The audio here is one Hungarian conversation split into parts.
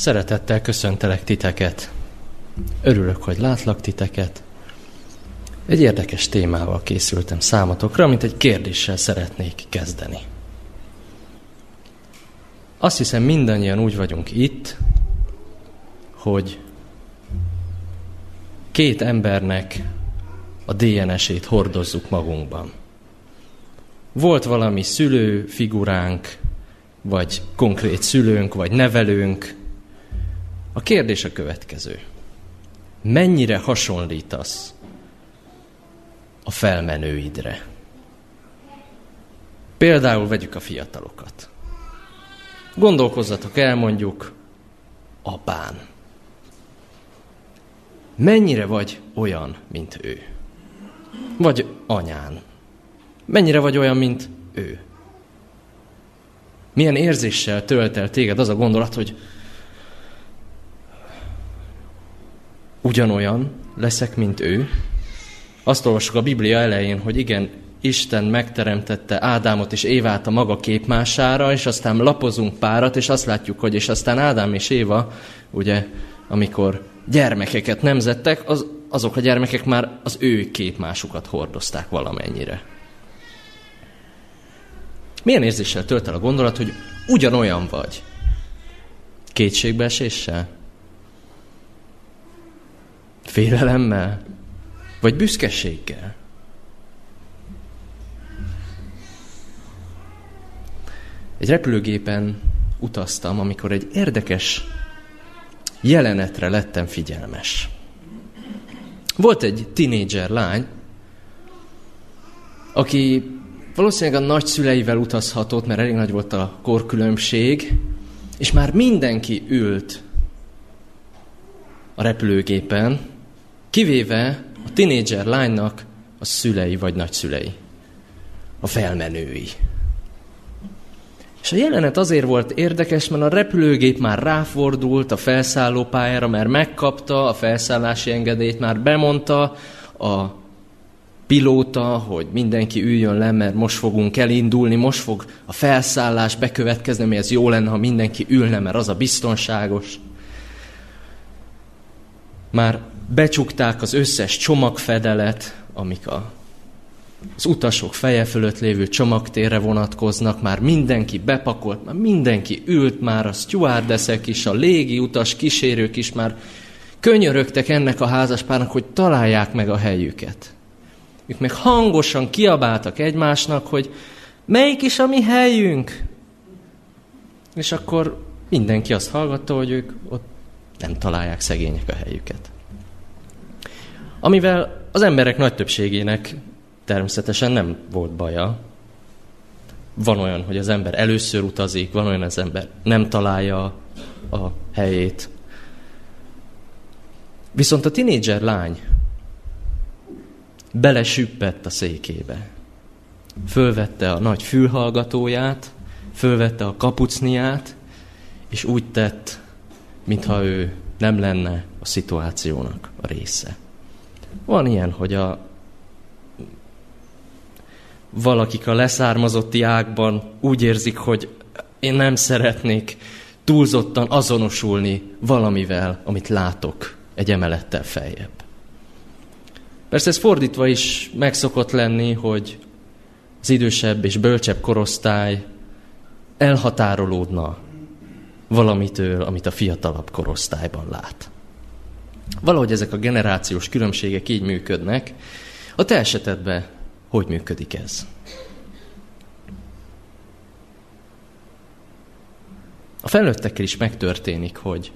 Szeretettel köszöntelek titeket. Örülök, hogy látlak titeket. Egy érdekes témával készültem számotokra, amit egy kérdéssel szeretnék kezdeni. Azt hiszem mindannyian úgy vagyunk itt, hogy két embernek a DNS-ét hordozzuk magunkban. Volt valami szülő figuránk, vagy konkrét szülőnk, vagy nevelőnk. A kérdés a következő. Mennyire hasonlítasz a felmenőidre? Például vegyük a fiatalokat. Gondolkozzatok el mondjuk apán. Mennyire vagy olyan, mint ő? Vagy anyán. Mennyire vagy olyan, mint ő? Milyen érzéssel tölt el téged az a gondolat, hogy ugyanolyan leszek, mint ő? Azt olvasjuk a Biblia elején, hogy igen, Isten megteremtette Ádámot és Évát a maga képmására, és aztán lapozunk párat, és azt látjuk, hogy és aztán Ádám és Éva, ugye, amikor gyermekeket nemzettek, az, azok a gyermekek már az ő képmásukat hordozták valamennyire. Milyen érzéssel tölt el a gondolat, hogy ugyanolyan vagy? Kétségbeeséssel? Félelemmel? Vagy büszkeséggel? Egy repülőgépen utaztam, amikor egy érdekes jelenetre lettem figyelmes. Volt egy tinédzser lány, aki valószínűleg a nagyszüleivel utazhatott, mert elég nagy volt a korkülönbség, és már mindenki ült a repülőgépen, kivéve a tinédzser lánynak a szülei vagy nagyszülei, a felmenői. És a jelenet azért volt érdekes, mert a repülőgép már ráfordult a felszállópályára, mert megkapta a felszállási engedélyt, már bemondta a pilóta, hogy mindenki üljön le, mert most fogunk elindulni, most fog a felszállás bekövetkezni, mert ez jó lenne, ha mindenki ülne, mert az a biztonságos. Már becsukták az összes csomagfedelet, amik a, az utasok feje fölött lévő csomagtérre vonatkoznak, már mindenki bepakolt, már mindenki ült, már a stewardeszek is, a légi utas kísérők is már könyörögtek ennek a házaspárnak, hogy találják meg a helyüket. Ők meg hangosan kiabáltak egymásnak, hogy melyik is a mi helyünk? És akkor mindenki azt hallgatta, hogy ők ott nem találják szegények a helyüket. Amivel az emberek nagy többségének természetesen nem volt baja. Van olyan, hogy az ember először utazik, van olyan, az ember nem találja a helyét. Viszont a tinédzser lány belesüppett a székébe. Fölvette a nagy fülhallgatóját, fölvette a kapucniát, és úgy tett, mintha ő nem lenne a szituációnak a része. Van ilyen, hogy a valakik a leszármazotti ágban úgy érzik, hogy én nem szeretnék túlzottan azonosulni valamivel, amit látok egy emelettel feljebb. Persze ez fordítva is megszokott lenni, hogy az idősebb és bölcsebb korosztály elhatárolódna valamitől, amit a fiatalabb korosztályban lát. Valahogy ezek a generációs különbségek így működnek. A te esetedben hogy működik ez? A felnőttekkel is megtörténik, hogy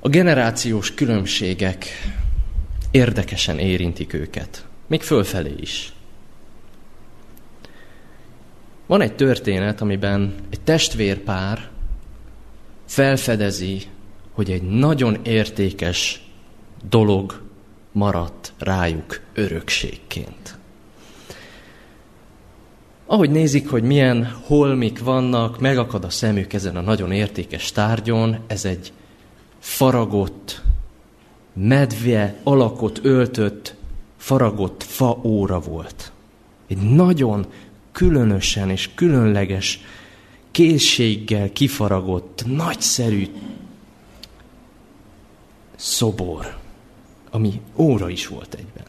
a generációs különbségek érdekesen érintik őket, még fölfelé is. Van egy történet, amiben egy testvérpár felfedezi, hogy egy nagyon értékes dolog maradt rájuk örökségként. Ahogy nézik, hogy milyen holmik vannak, megakad a szemük ezen a nagyon értékes tárgyon, ez egy faragott, medve alakot öltött, faragott fa óra volt. Egy nagyon különösen és különleges készséggel kifaragott, nagyszerű szobor, ami óra is volt egyben.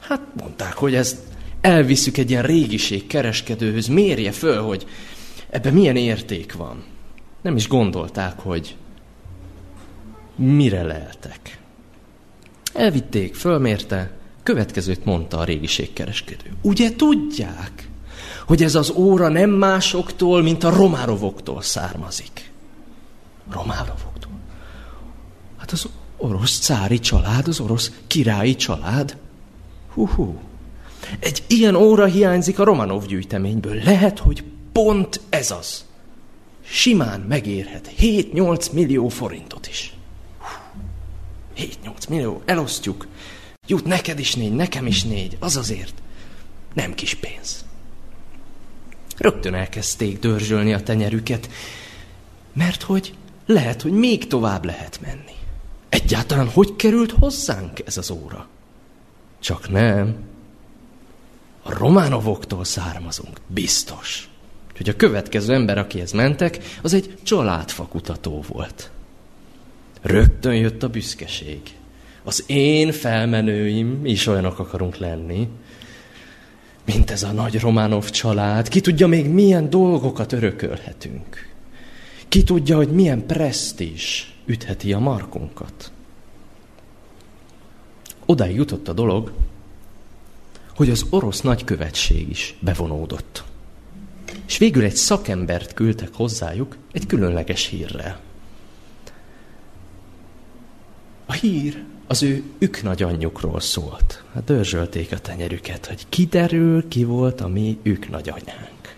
Hát mondták, hogy ezt elviszük egy ilyen régiség kereskedőhöz, mérje föl, hogy ebben milyen érték van. Nem is gondolták, hogy mire leltek. Elvitték, fölmérte, következőt mondta a régiségkereskedő. Ugye tudják, hogy ez az óra nem másoktól, mint a Romárovoktól származik. Romárovoktól? Hát az orosz cári család, az orosz királyi család. Hú-hú. Egy ilyen óra hiányzik a Romanov gyűjteményből. Lehet, hogy pont ez az. Simán megérhet 7-8 millió forintot is. 7-8 millió, elosztjuk. Jut neked is négy, nekem is négy, az azért nem kis pénz. Rögtön elkezdték dörzsölni a tenyerüket, mert hogy lehet, hogy még tovább lehet menni. Egyáltalán hogy került hozzánk ez az óra? Csak nem. A románovoktól származunk, biztos. Úgyhogy a következő ember, akihez mentek, az egy családfakutató volt. Rögtön jött a büszkeség. Az én felmenőim is olyanok akarunk lenni, mint ez a nagy Románov család. Ki tudja még milyen dolgokat örökölhetünk. Ki tudja, hogy milyen presztis ütheti a markunkat. Odáig jutott a dolog, hogy az orosz nagykövetség is bevonódott. És végül egy szakembert küldtek hozzájuk egy különleges hírrel. A hír az ő üknagyanyjukról szólt. Hát dörzsölték a tenyerüket, hogy kiderül, ki volt a mi üknagyanyánk.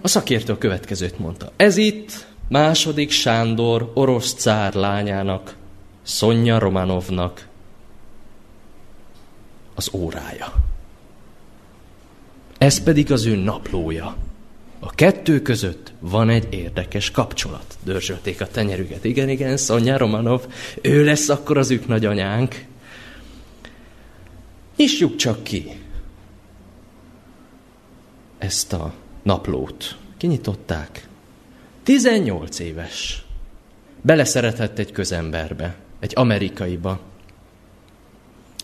A szakértő a következőt mondta. Ez itt második Sándor orosz cár lányának, Szonya Romanovnak az órája. Ez pedig az ő naplója. A kettő között van egy érdekes kapcsolat. Dörzsölték a tenyerüket. Igen, igen, Szonya Romanov, ő lesz akkor az ők nagyanyánk. Nyissuk csak ki ezt a naplót. Kinyitották. 18 éves. Beleszeretett egy közemberbe, egy amerikaiba.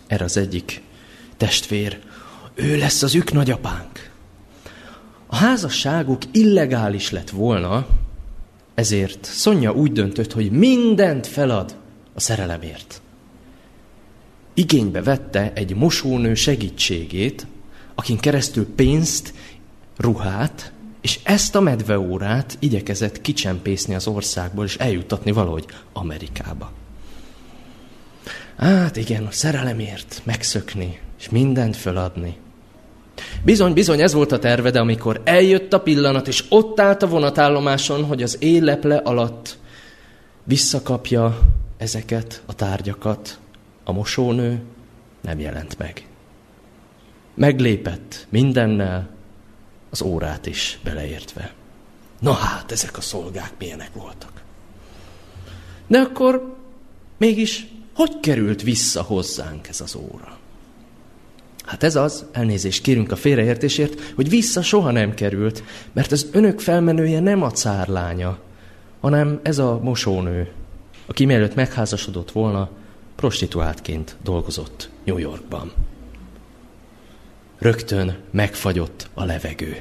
Erre az egyik testvér. Ő lesz az ők nagyapánk. A házasságuk illegális lett volna, ezért Szonya úgy döntött, hogy mindent felad a szerelemért. Igénybe vette egy mosónő segítségét, akin keresztül pénzt, ruhát, és ezt a medveórát igyekezett kicsempészni az országból, és eljuttatni valahogy Amerikába. Hát igen, a szerelemért megszökni, és mindent feladni. Bizony, bizony, ez volt a terve, de amikor eljött a pillanat, és ott állt a vonatállomáson, hogy az éleple alatt visszakapja ezeket a tárgyakat, a mosónő nem jelent meg. Meglépett mindennel, az órát is beleértve. Na hát, ezek a szolgák milyenek voltak. De akkor mégis hogy került vissza hozzánk ez az óra? Hát ez az, elnézést kérünk a félreértésért, hogy vissza soha nem került, mert az önök felmenője nem a cárlánya, hanem ez a mosónő, aki mielőtt megházasodott volna, prostituáltként dolgozott New Yorkban. Rögtön megfagyott a levegő.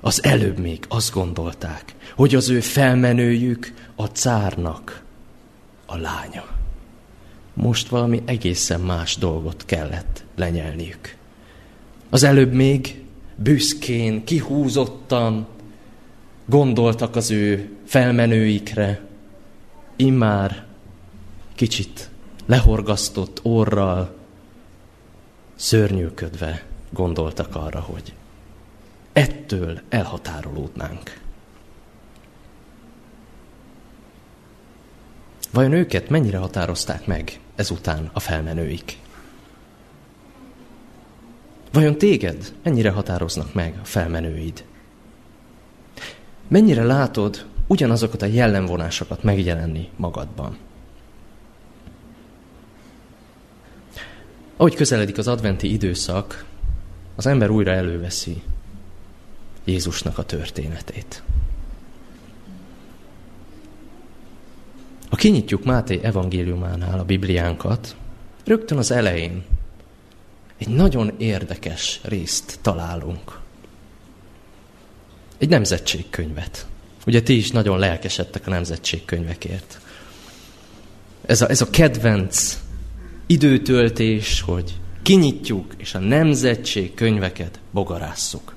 Az előbb még azt gondolták, hogy az ő felmenőjük a cárnak a lánya most valami egészen más dolgot kellett lenyelniük. Az előbb még büszkén, kihúzottan gondoltak az ő felmenőikre, immár kicsit lehorgasztott orral, szörnyűködve gondoltak arra, hogy ettől elhatárolódnánk. Vajon őket mennyire határozták meg ezután a felmenőik? Vajon téged mennyire határoznak meg a felmenőid? Mennyire látod ugyanazokat a jellemvonásokat megjelenni magadban? Ahogy közeledik az adventi időszak, az ember újra előveszi Jézusnak a történetét. Ha kinyitjuk Máté evangéliumánál a Bibliánkat, rögtön az elején egy nagyon érdekes részt találunk. Egy nemzetségkönyvet. Ugye ti is nagyon lelkesedtek a nemzetségkönyvekért. Ez a, ez a kedvenc időtöltés, hogy kinyitjuk, és a nemzetségkönyveket bogarásszuk.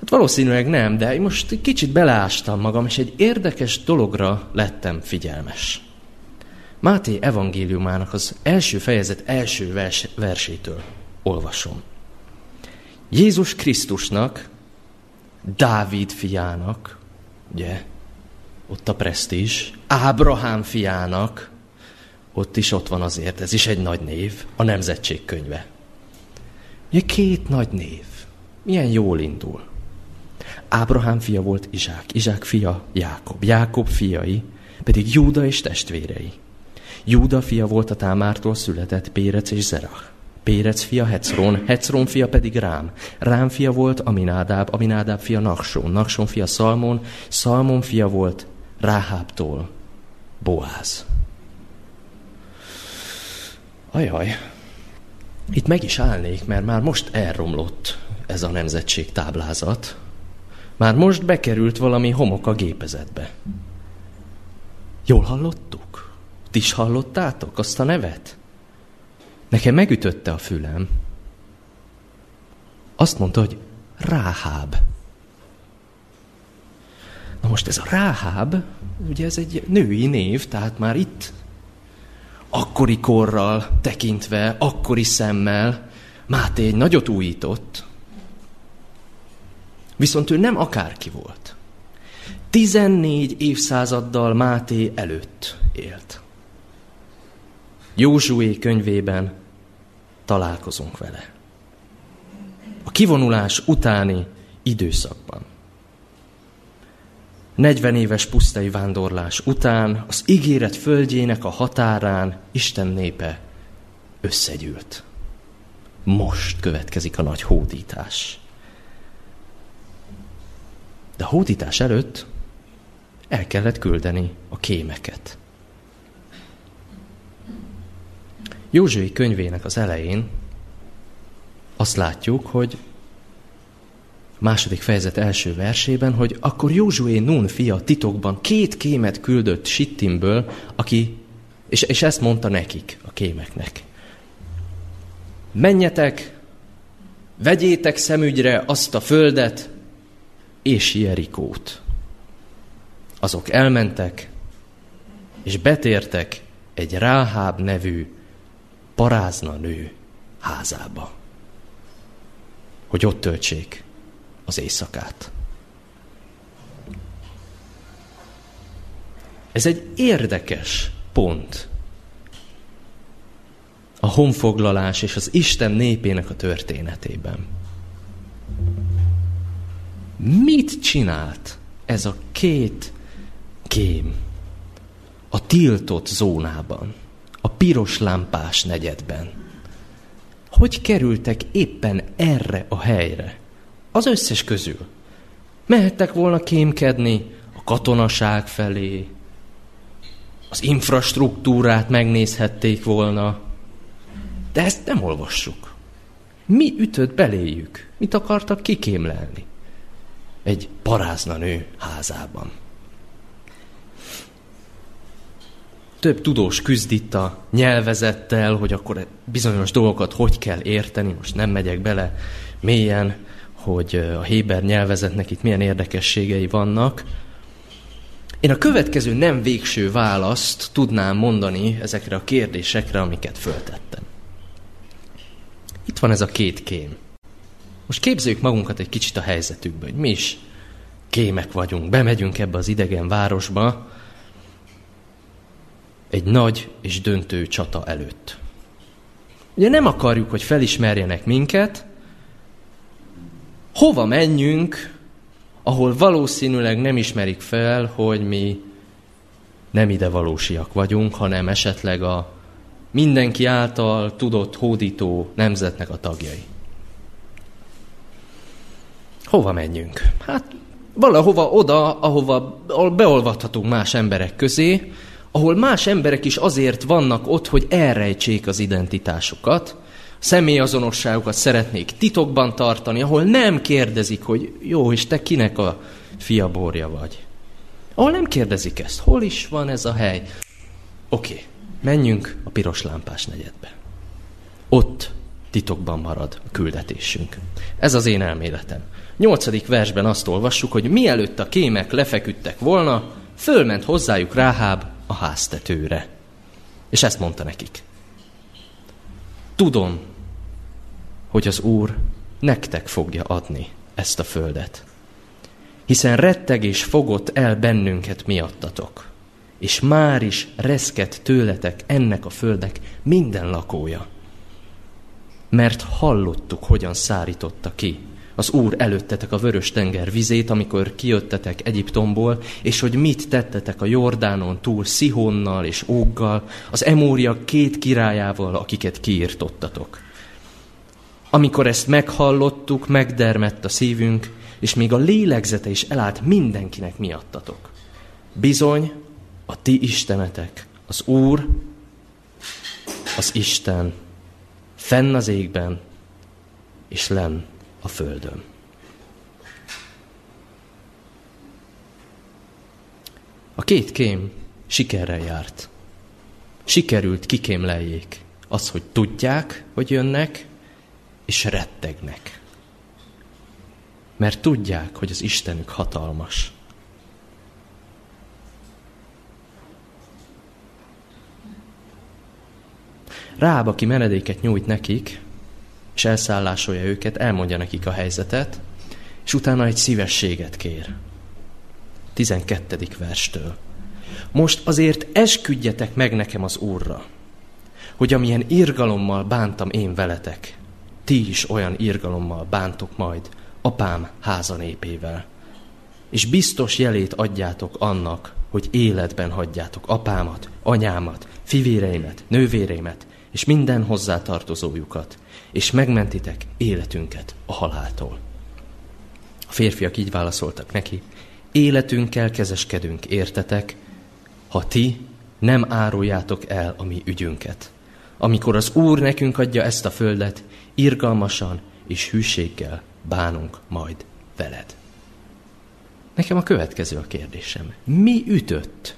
Hát valószínűleg nem, de most kicsit beleástam magam, és egy érdekes dologra lettem figyelmes. Máté evangéliumának az első fejezet első vers, versétől olvasom. Jézus Krisztusnak, Dávid fiának, ugye, ott a presztízs, Ábrahám fiának, ott is ott van azért, ez is egy nagy név, a nemzetség könyve. Ugye két nagy név. Milyen jól indul. Ábrahám fia volt Izsák, Izsák fia Jákob, Jákob fiai pedig Júda és testvérei. Júda fia volt a Támártól született Pérec és Zerach. Pérec fia Hecron, Hecron fia pedig Rám. Rám fia volt Aminádáb, Aminádáb fia Nakson, Nakson fia Szalmon, Szalmon fia volt Ráhábtól Boáz. Ajaj, itt meg is állnék, mert már most elromlott ez a nemzetség táblázat. Már most bekerült valami homok a gépezetbe. Jól hallottuk? Ti is hallottátok azt a nevet? Nekem megütötte a fülem. Azt mondta, hogy Ráháb. Na most ez a Ráháb, ugye ez egy női név, tehát már itt akkori korral tekintve, akkori szemmel Máté egy nagyot újított. Viszont ő nem akárki volt. 14 évszázaddal Máté előtt élt. Józsué könyvében találkozunk vele. A kivonulás utáni időszakban. 40 éves pusztai vándorlás után az ígéret földjének a határán Isten népe összegyűlt. Most következik a nagy hódítás. De a hódítás előtt el kellett küldeni a kémeket. Józsui könyvének az elején azt látjuk, hogy második fejezet első versében, hogy akkor Józsué Nun fia titokban két kémet küldött Sittimből, aki, és, és ezt mondta nekik, a kémeknek. Menjetek, vegyétek szemügyre azt a földet és Jerikót. Azok elmentek, és betértek egy Ráháb nevű parázna nő házába, hogy ott töltsék az éjszakát. Ez egy érdekes pont. A honfoglalás és az Isten népének a történetében. Mit csinált ez a két kém a tiltott zónában, a piros lámpás negyedben? Hogy kerültek éppen erre a helyre? Az összes közül. Mehettek volna kémkedni a katonaság felé, az infrastruktúrát megnézhették volna, de ezt nem olvassuk. Mi ütött beléjük? Mit akartak kikémlelni? Egy parázna nő házában. Több tudós küzd itt a nyelvezettel, hogy akkor bizonyos dolgokat hogy kell érteni, most nem megyek bele mélyen hogy a Héber nyelvezetnek itt milyen érdekességei vannak. Én a következő nem végső választ tudnám mondani ezekre a kérdésekre, amiket föltettem. Itt van ez a két kém. Most képzeljük magunkat egy kicsit a helyzetükbe, hogy mi is kémek vagyunk, bemegyünk ebbe az idegen városba egy nagy és döntő csata előtt. Ugye nem akarjuk, hogy felismerjenek minket, hova menjünk, ahol valószínűleg nem ismerik fel, hogy mi nem ide valósiak vagyunk, hanem esetleg a mindenki által tudott hódító nemzetnek a tagjai. hova menjünk? Hát valahova oda, ahova beolvadhatunk más emberek közé, ahol más emberek is azért vannak ott, hogy elrejtsék az identitásukat, személyazonosságukat szeretnék titokban tartani, ahol nem kérdezik, hogy jó, és te kinek a fia borja vagy. Ahol nem kérdezik ezt, hol is van ez a hely. Oké, menjünk a piros lámpás negyedbe. Ott titokban marad a küldetésünk. Ez az én elméletem. Nyolcadik versben azt olvassuk, hogy mielőtt a kémek lefeküdtek volna, fölment hozzájuk Ráháb a háztetőre. És ezt mondta nekik. Tudom, hogy az Úr nektek fogja adni ezt a földet. Hiszen retteg és fogott el bennünket miattatok, és már is reszket tőletek ennek a földek minden lakója. Mert hallottuk, hogyan szárította ki az Úr előttetek a vörös tenger vizét, amikor kijöttetek Egyiptomból, és hogy mit tettetek a Jordánon túl Szihonnal és Óggal, az Emória két királyával, akiket kiirtottatok. Amikor ezt meghallottuk, megdermett a szívünk, és még a lélegzete is elállt mindenkinek miattatok. Bizony, a ti istenetek, az Úr, az Isten, fenn az égben, és lenn a földön. A két kém sikerrel járt. Sikerült kikémleljék az, hogy tudják, hogy jönnek, és rettegnek. Mert tudják, hogy az Istenük hatalmas. Ráb, aki menedéket nyújt nekik, és elszállásolja őket, elmondja nekik a helyzetet, és utána egy szívességet kér. 12. verstől. Most azért esküdjetek meg nekem az Úrra, hogy amilyen irgalommal bántam én veletek, ti is olyan irgalommal bántok majd apám házanépével. És biztos jelét adjátok annak, hogy életben hagyjátok apámat, anyámat, fivéreimet, nővéreimet, és minden hozzátartozójukat, és megmentitek életünket a haláltól. A férfiak így válaszoltak neki, életünkkel kezeskedünk, értetek, ha ti nem áruljátok el a mi ügyünket. Amikor az Úr nekünk adja ezt a földet, irgalmasan és hűséggel bánunk majd veled. Nekem a következő a kérdésem. Mi ütött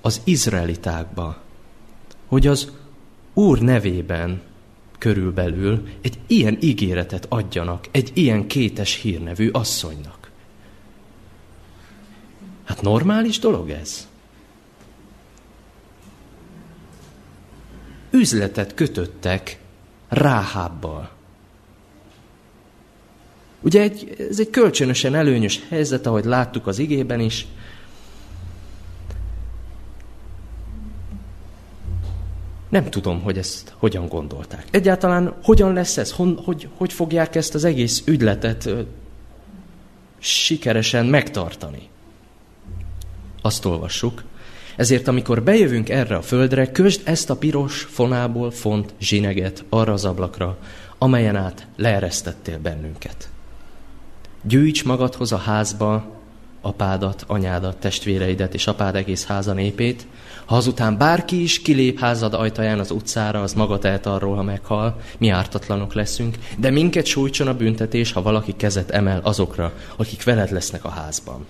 az izraelitákba, hogy az Úr nevében körülbelül egy ilyen ígéretet adjanak egy ilyen kétes hírnevű asszonynak. Hát normális dolog ez? Üzletet kötöttek Ráhábbal. Ugye egy, ez egy kölcsönösen előnyös helyzet, ahogy láttuk az igében is, Nem tudom, hogy ezt hogyan gondolták. Egyáltalán hogyan lesz ez? Hon, hogy, hogy fogják ezt az egész ügyletet ö, sikeresen megtartani? Azt olvassuk. Ezért, amikor bejövünk erre a földre, közd ezt a piros fonából font zsineget arra az ablakra, amelyen át leeresztettél bennünket. Gyűjts magadhoz a házba apádat, anyádat, testvéreidet és apád egész háza népét, ha azután bárki is kilép házad ajtaján az utcára, az maga tehet arról, ha meghal, mi ártatlanok leszünk, de minket sújtson a büntetés, ha valaki kezet emel azokra, akik veled lesznek a házban.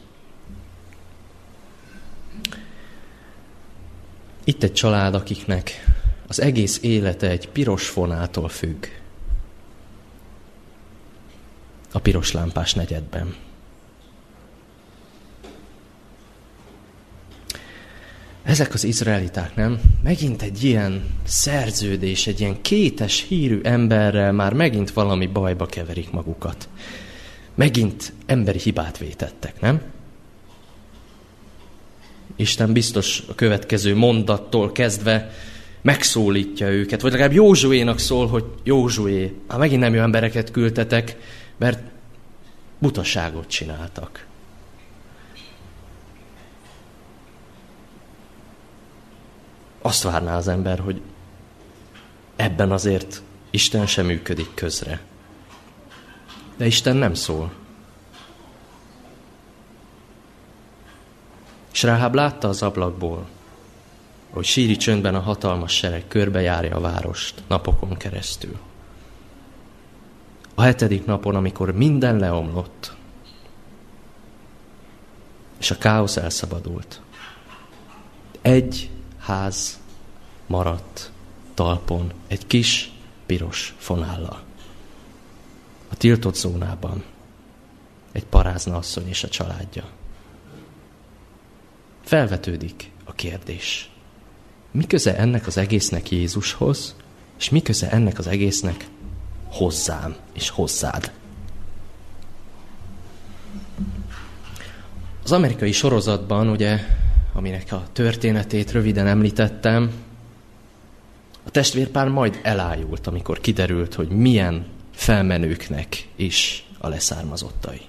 Itt egy család, akiknek az egész élete egy piros fonától függ. A piros lámpás negyedben. Ezek az izraeliták, nem? Megint egy ilyen szerződés, egy ilyen kétes hírű emberrel már megint valami bajba keverik magukat. Megint emberi hibát vétettek, nem? Isten biztos a következő mondattól kezdve megszólítja őket, vagy legalább Józsuénak szól, hogy Józsué, hát megint nem jó embereket küldtetek, mert butaságot csináltak. azt várná az ember, hogy ebben azért Isten sem működik közre. De Isten nem szól. És Ráháb látta az ablakból, hogy síri csöndben a hatalmas sereg körbejárja a várost napokon keresztül. A hetedik napon, amikor minden leomlott, és a káosz elszabadult. Egy ház maradt talpon, egy kis piros fonállal. A tiltott zónában egy parázna asszony és a családja. Felvetődik a kérdés. Mi köze ennek az egésznek Jézushoz, és mi köze ennek az egésznek hozzám és hozzád? Az amerikai sorozatban, ugye, aminek a történetét röviden említettem, a testvérpár majd elájult, amikor kiderült, hogy milyen felmenőknek is a leszármazottai.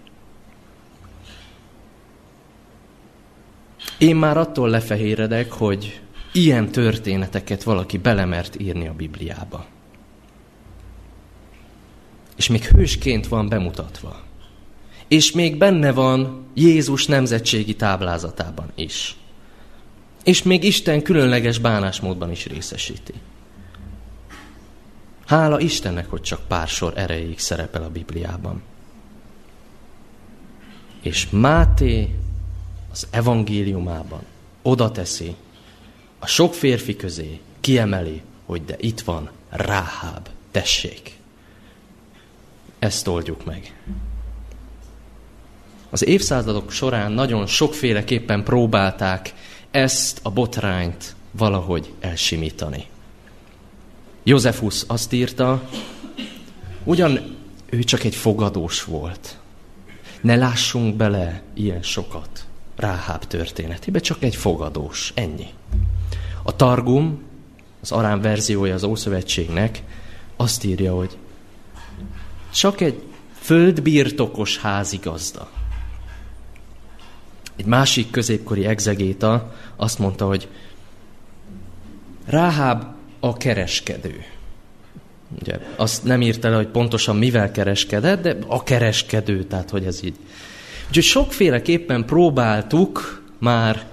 Én már attól lefehéredek, hogy ilyen történeteket valaki belemert írni a Bibliába. És még hősként van bemutatva. És még benne van Jézus nemzetségi táblázatában is. És még Isten különleges bánásmódban is részesíti. Hála Istennek, hogy csak pár sor erejéig szerepel a Bibliában. És Máté az evangéliumában oda teszi, a sok férfi közé kiemeli, hogy de itt van Ráháb, tessék. Ezt oldjuk meg. Az évszázadok során nagyon sokféleképpen próbálták ezt a botrányt valahogy elsimítani. Józefus azt írta, ugyan ő csak egy fogadós volt. Ne lássunk bele ilyen sokat Ráháb történetébe, csak egy fogadós, ennyi. A Targum, az arán verziója az Ószövetségnek azt írja, hogy csak egy földbirtokos házigazda. Egy másik középkori exegéta azt mondta, hogy Ráháb a kereskedő. Ugye, azt nem írta le, hogy pontosan mivel kereskedett, de a kereskedő, tehát hogy ez így. Úgyhogy sokféleképpen próbáltuk már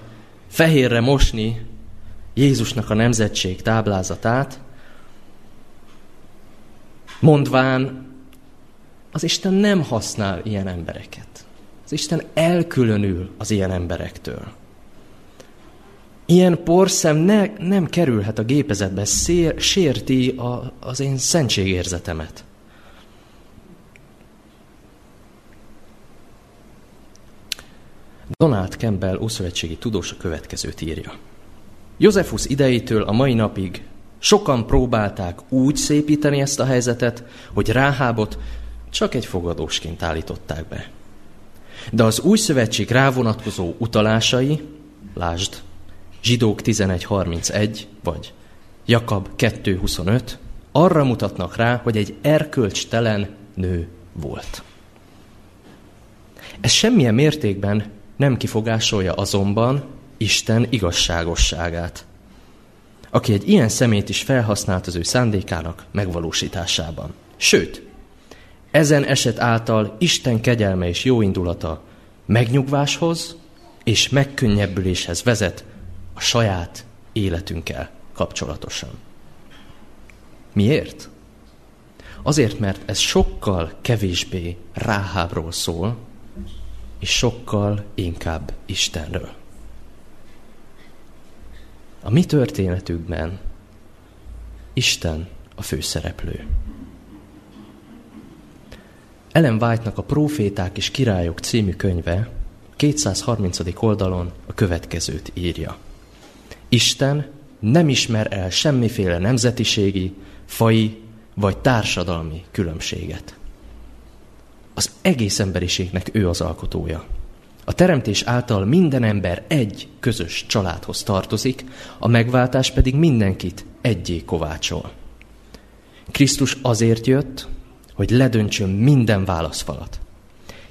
fehérre mosni Jézusnak a nemzetség táblázatát, mondván, az Isten nem használ ilyen embereket. Isten elkülönül az ilyen emberektől. Ilyen porszem ne, nem kerülhet a gépezetbe, szér, sérti a, az én szentségérzetemet. Donald Campbell, ószövetségi tudós a következőt írja. Józefus idejétől a mai napig sokan próbálták úgy szépíteni ezt a helyzetet, hogy Ráhábot csak egy fogadósként állították be. De az új szövetség rávonatkozó utalásai, lásd, Zsidók 11.31 vagy Jakab 2.25 arra mutatnak rá, hogy egy erkölcstelen nő volt. Ez semmilyen mértékben nem kifogásolja azonban Isten igazságosságát, aki egy ilyen szemét is felhasznált az ő szándékának megvalósításában. Sőt, ezen eset által Isten kegyelme és jóindulata megnyugváshoz és megkönnyebbüléshez vezet a saját életünkkel kapcsolatosan. Miért? Azért, mert ez sokkal kevésbé Ráhábról szól, és sokkal inkább Istenről. A mi történetükben Isten a főszereplő. Ellen White-nak a Proféták és Királyok című könyve 230. oldalon a következőt írja. Isten nem ismer el semmiféle nemzetiségi, fai vagy társadalmi különbséget. Az egész emberiségnek ő az alkotója. A teremtés által minden ember egy közös családhoz tartozik, a megváltás pedig mindenkit egyé kovácsol. Krisztus azért jött, hogy ledöntsön minden válaszfalat.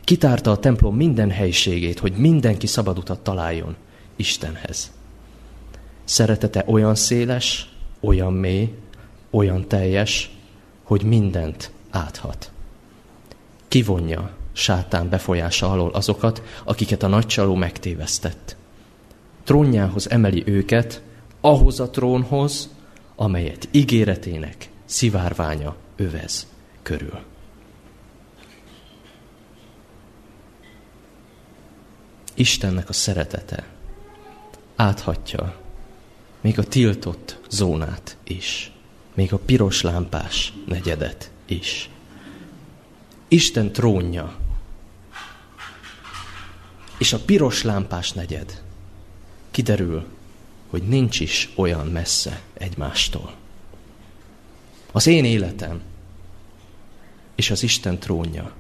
Kitárta a templom minden helyiségét, hogy mindenki szabad utat találjon Istenhez. Szeretete olyan széles, olyan mély, olyan teljes, hogy mindent áthat. Kivonja sátán befolyása alól azokat, akiket a nagy megtévesztett. trónjához emeli őket, ahhoz a trónhoz, amelyet ígéretének szivárványa övez körül. Istennek a szeretete áthatja még a tiltott zónát is, még a piros lámpás negyedet is. Isten trónja és a piros lámpás negyed kiderül, hogy nincs is olyan messze egymástól. Az én életem és az Isten trónja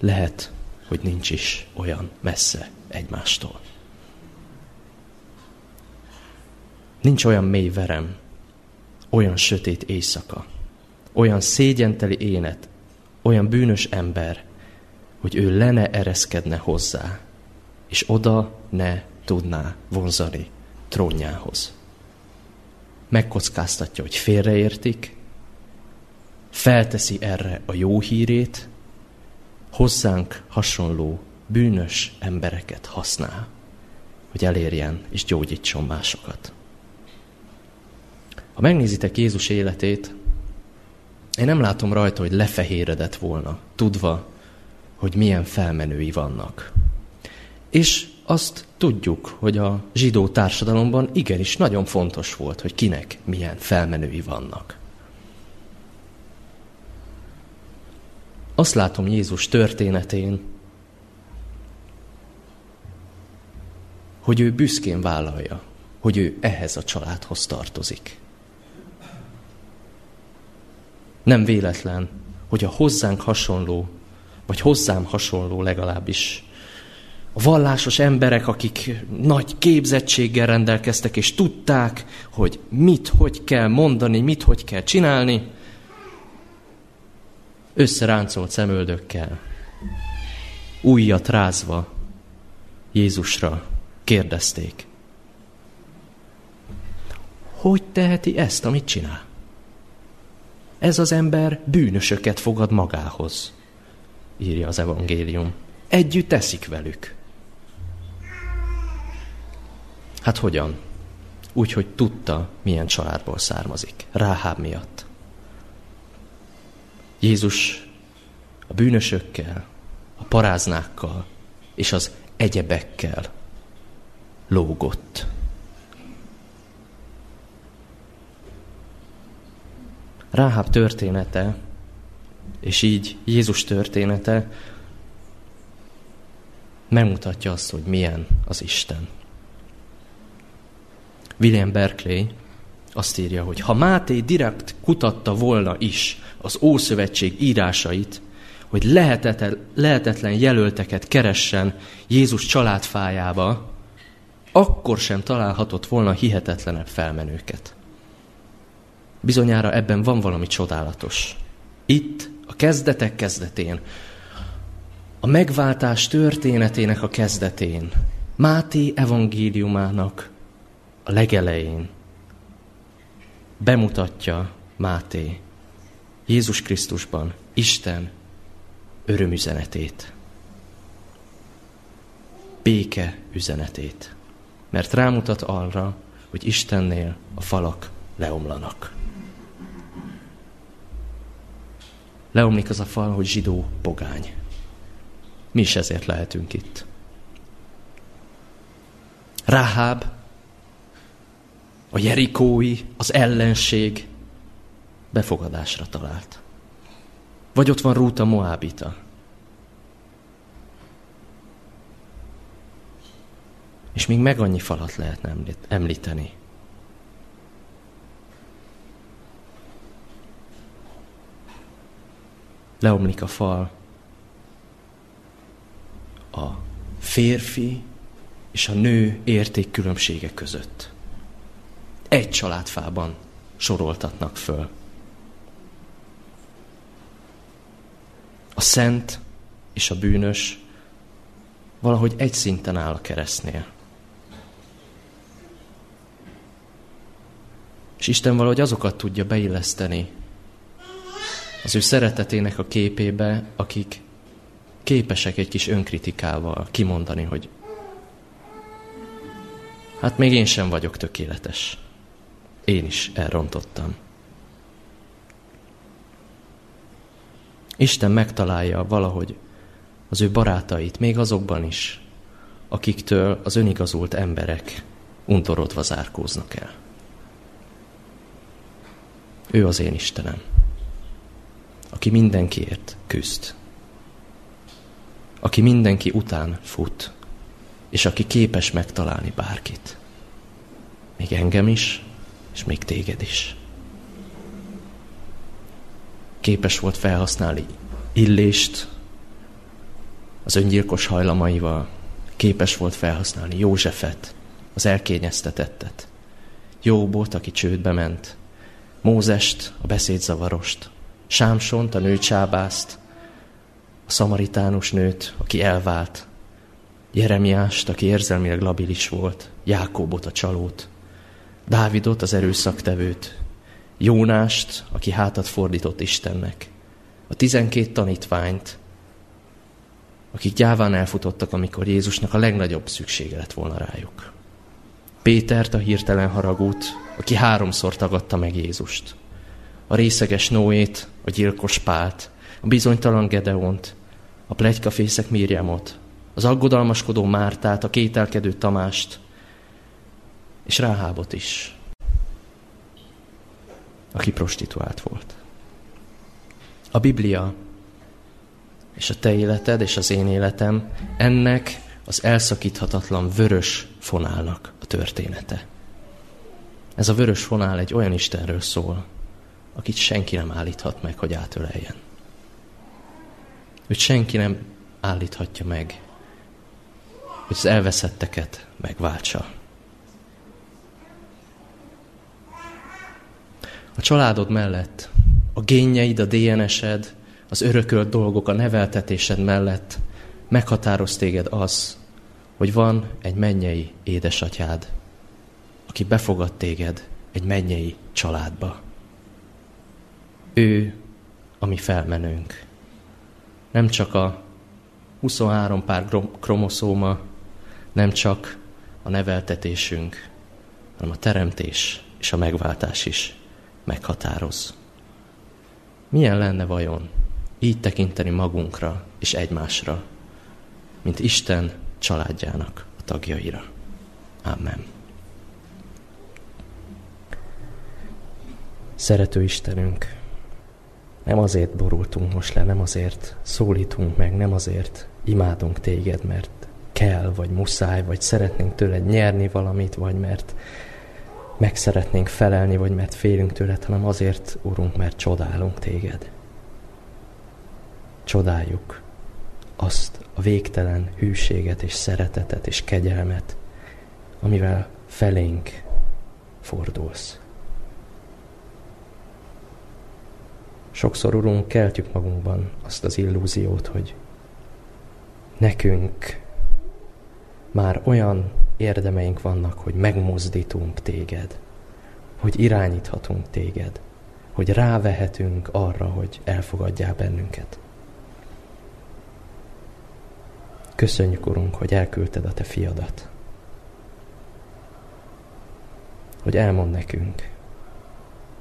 lehet, hogy nincs is olyan messze egymástól. Nincs olyan mély verem, olyan sötét éjszaka, olyan szégyenteli énet, olyan bűnös ember, hogy ő le ne ereszkedne hozzá, és oda ne tudná vonzani trónjához. Megkockáztatja, hogy félreértik, felteszi erre a jó hírét, hozzánk hasonló bűnös embereket használ, hogy elérjen és gyógyítson másokat. Ha megnézitek Jézus életét, én nem látom rajta, hogy lefehéredett volna, tudva, hogy milyen felmenői vannak. És azt tudjuk, hogy a zsidó társadalomban igenis nagyon fontos volt, hogy kinek milyen felmenői vannak. Azt látom Jézus történetén, hogy ő büszkén vállalja, hogy ő ehhez a családhoz tartozik. Nem véletlen, hogy a hozzánk hasonló, vagy hozzám hasonló legalábbis a vallásos emberek, akik nagy képzettséggel rendelkeztek, és tudták, hogy mit, hogy kell mondani, mit, hogy kell csinálni, összeráncolt szemöldökkel, újjat rázva Jézusra kérdezték. Hogy teheti ezt, amit csinál? Ez az ember bűnösöket fogad magához, írja az evangélium. Együtt eszik velük. Hát hogyan? Úgy, hogy tudta, milyen családból származik. Ráháb miatt. Jézus a bűnösökkel, a paráznákkal és az egyebekkel lógott. Ráháb története, és így Jézus története megmutatja azt, hogy milyen az Isten. William Berkeley azt írja, hogy ha Máté direkt kutatta volna is az Ószövetség írásait, hogy lehetetlen, jelölteket keressen Jézus családfájába, akkor sem találhatott volna hihetetlenebb felmenőket. Bizonyára ebben van valami csodálatos. Itt, a kezdetek kezdetén, a megváltás történetének a kezdetén, Máté evangéliumának a legelején bemutatja Máté Jézus Krisztusban Isten örömüzenetét, béke üzenetét, mert rámutat arra, hogy Istennél a falak leomlanak. Leomlik az a fal, hogy zsidó pogány. Mi is ezért lehetünk itt. Ráháb, a jerikói, az ellenség befogadásra talált. Vagy ott van Rúta Moábita. És még meg annyi falat lehetne említeni. Leomlik a fal. A férfi és a nő értékkülönbsége között. Egy családfában soroltatnak föl. A szent és a bűnös valahogy egy szinten áll a keresztnél. És Isten valahogy azokat tudja beilleszteni az ő szeretetének a képébe, akik képesek egy kis önkritikával kimondani, hogy Hát még én sem vagyok tökéletes. Én is elrontottam. Isten megtalálja valahogy az ő barátait, még azokban is, akiktől az önigazult emberek untorodva zárkóznak el. Ő az én Istenem, aki mindenkiért küzd, aki mindenki után fut, és aki képes megtalálni bárkit. Még engem is, és még téged is. Képes volt felhasználni Illést az öngyilkos hajlamaival, képes volt felhasználni Józsefet, az elkényeztetettet, Jóbot, aki csődbe ment, Mózest, a beszédzavarost, Sámsont, a nőcsábászt, a szamaritánus nőt, aki elvált, Jeremiást, aki érzelmileg labilis volt, Jákóbot, a csalót, Dávidot, az erőszaktevőt, Jónást, aki hátat fordított Istennek, a tizenkét tanítványt, akik gyáván elfutottak, amikor Jézusnak a legnagyobb szüksége lett volna rájuk. Pétert, a hirtelen haragút, aki háromszor tagadta meg Jézust. A részeges Noét, a gyilkos Pált, a bizonytalan Gedeont, a plegykafészek Mírjamot, az aggodalmaskodó Mártát, a kételkedő Tamást, és Ráhábot is, aki prostituált volt. A Biblia és a te életed és az én életem ennek az elszakíthatatlan vörös fonálnak a története. Ez a vörös fonál egy olyan Istenről szól, akit senki nem állíthat meg, hogy átöleljen. Őt senki nem állíthatja meg, hogy az elveszetteket megváltsa. A családod mellett a génjeid, a DNS-ed, az örökölt dolgok, a neveltetésed mellett meghatároz téged az, hogy van egy mennyei édesatyád, aki befogad téged egy mennyei családba. Ő a mi felmenőnk. Nem csak a 23 pár kromoszóma, nem csak a neveltetésünk, hanem a teremtés és a megváltás is meghatároz. Milyen lenne vajon így tekinteni magunkra és egymásra, mint Isten családjának a tagjaira. Amen. Szerető Istenünk, nem azért borultunk most le, nem azért szólítunk meg, nem azért imádunk téged, mert kell, vagy muszáj, vagy szeretnénk tőled nyerni valamit, vagy mert meg szeretnénk felelni, vagy mert félünk tőled, hanem azért, Urunk, mert csodálunk téged. Csodáljuk azt a végtelen hűséget és szeretetet és kegyelmet, amivel felénk fordulsz. Sokszor, Urunk, keltjük magunkban azt az illúziót, hogy nekünk már olyan érdemeink vannak, hogy megmozdítunk téged, hogy irányíthatunk téged, hogy rávehetünk arra, hogy elfogadjál bennünket. Köszönjük, Urunk, hogy elküldted a Te fiadat. Hogy elmond nekünk,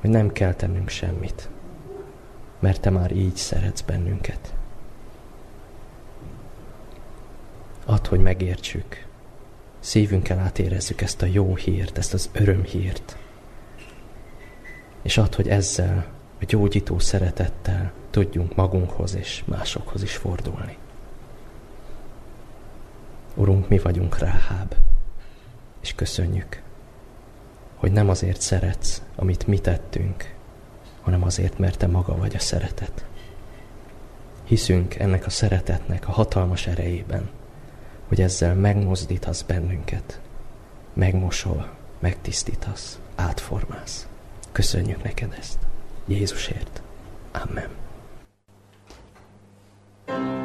hogy nem kell tennünk semmit, mert Te már így szeretsz bennünket. Add, hogy megértsük, szívünkkel átérezzük ezt a jó hírt, ezt az örömhírt. És add, hogy ezzel a gyógyító szeretettel tudjunk magunkhoz és másokhoz is fordulni. Urunk, mi vagyunk ráháb, és köszönjük, hogy nem azért szeretsz, amit mi tettünk, hanem azért, mert Te maga vagy a szeretet. Hiszünk ennek a szeretetnek a hatalmas erejében, hogy ezzel megmozdíthatsz bennünket, megmosol, megtisztítasz, átformálsz. Köszönjük neked ezt. Jézusért. Amen. thank you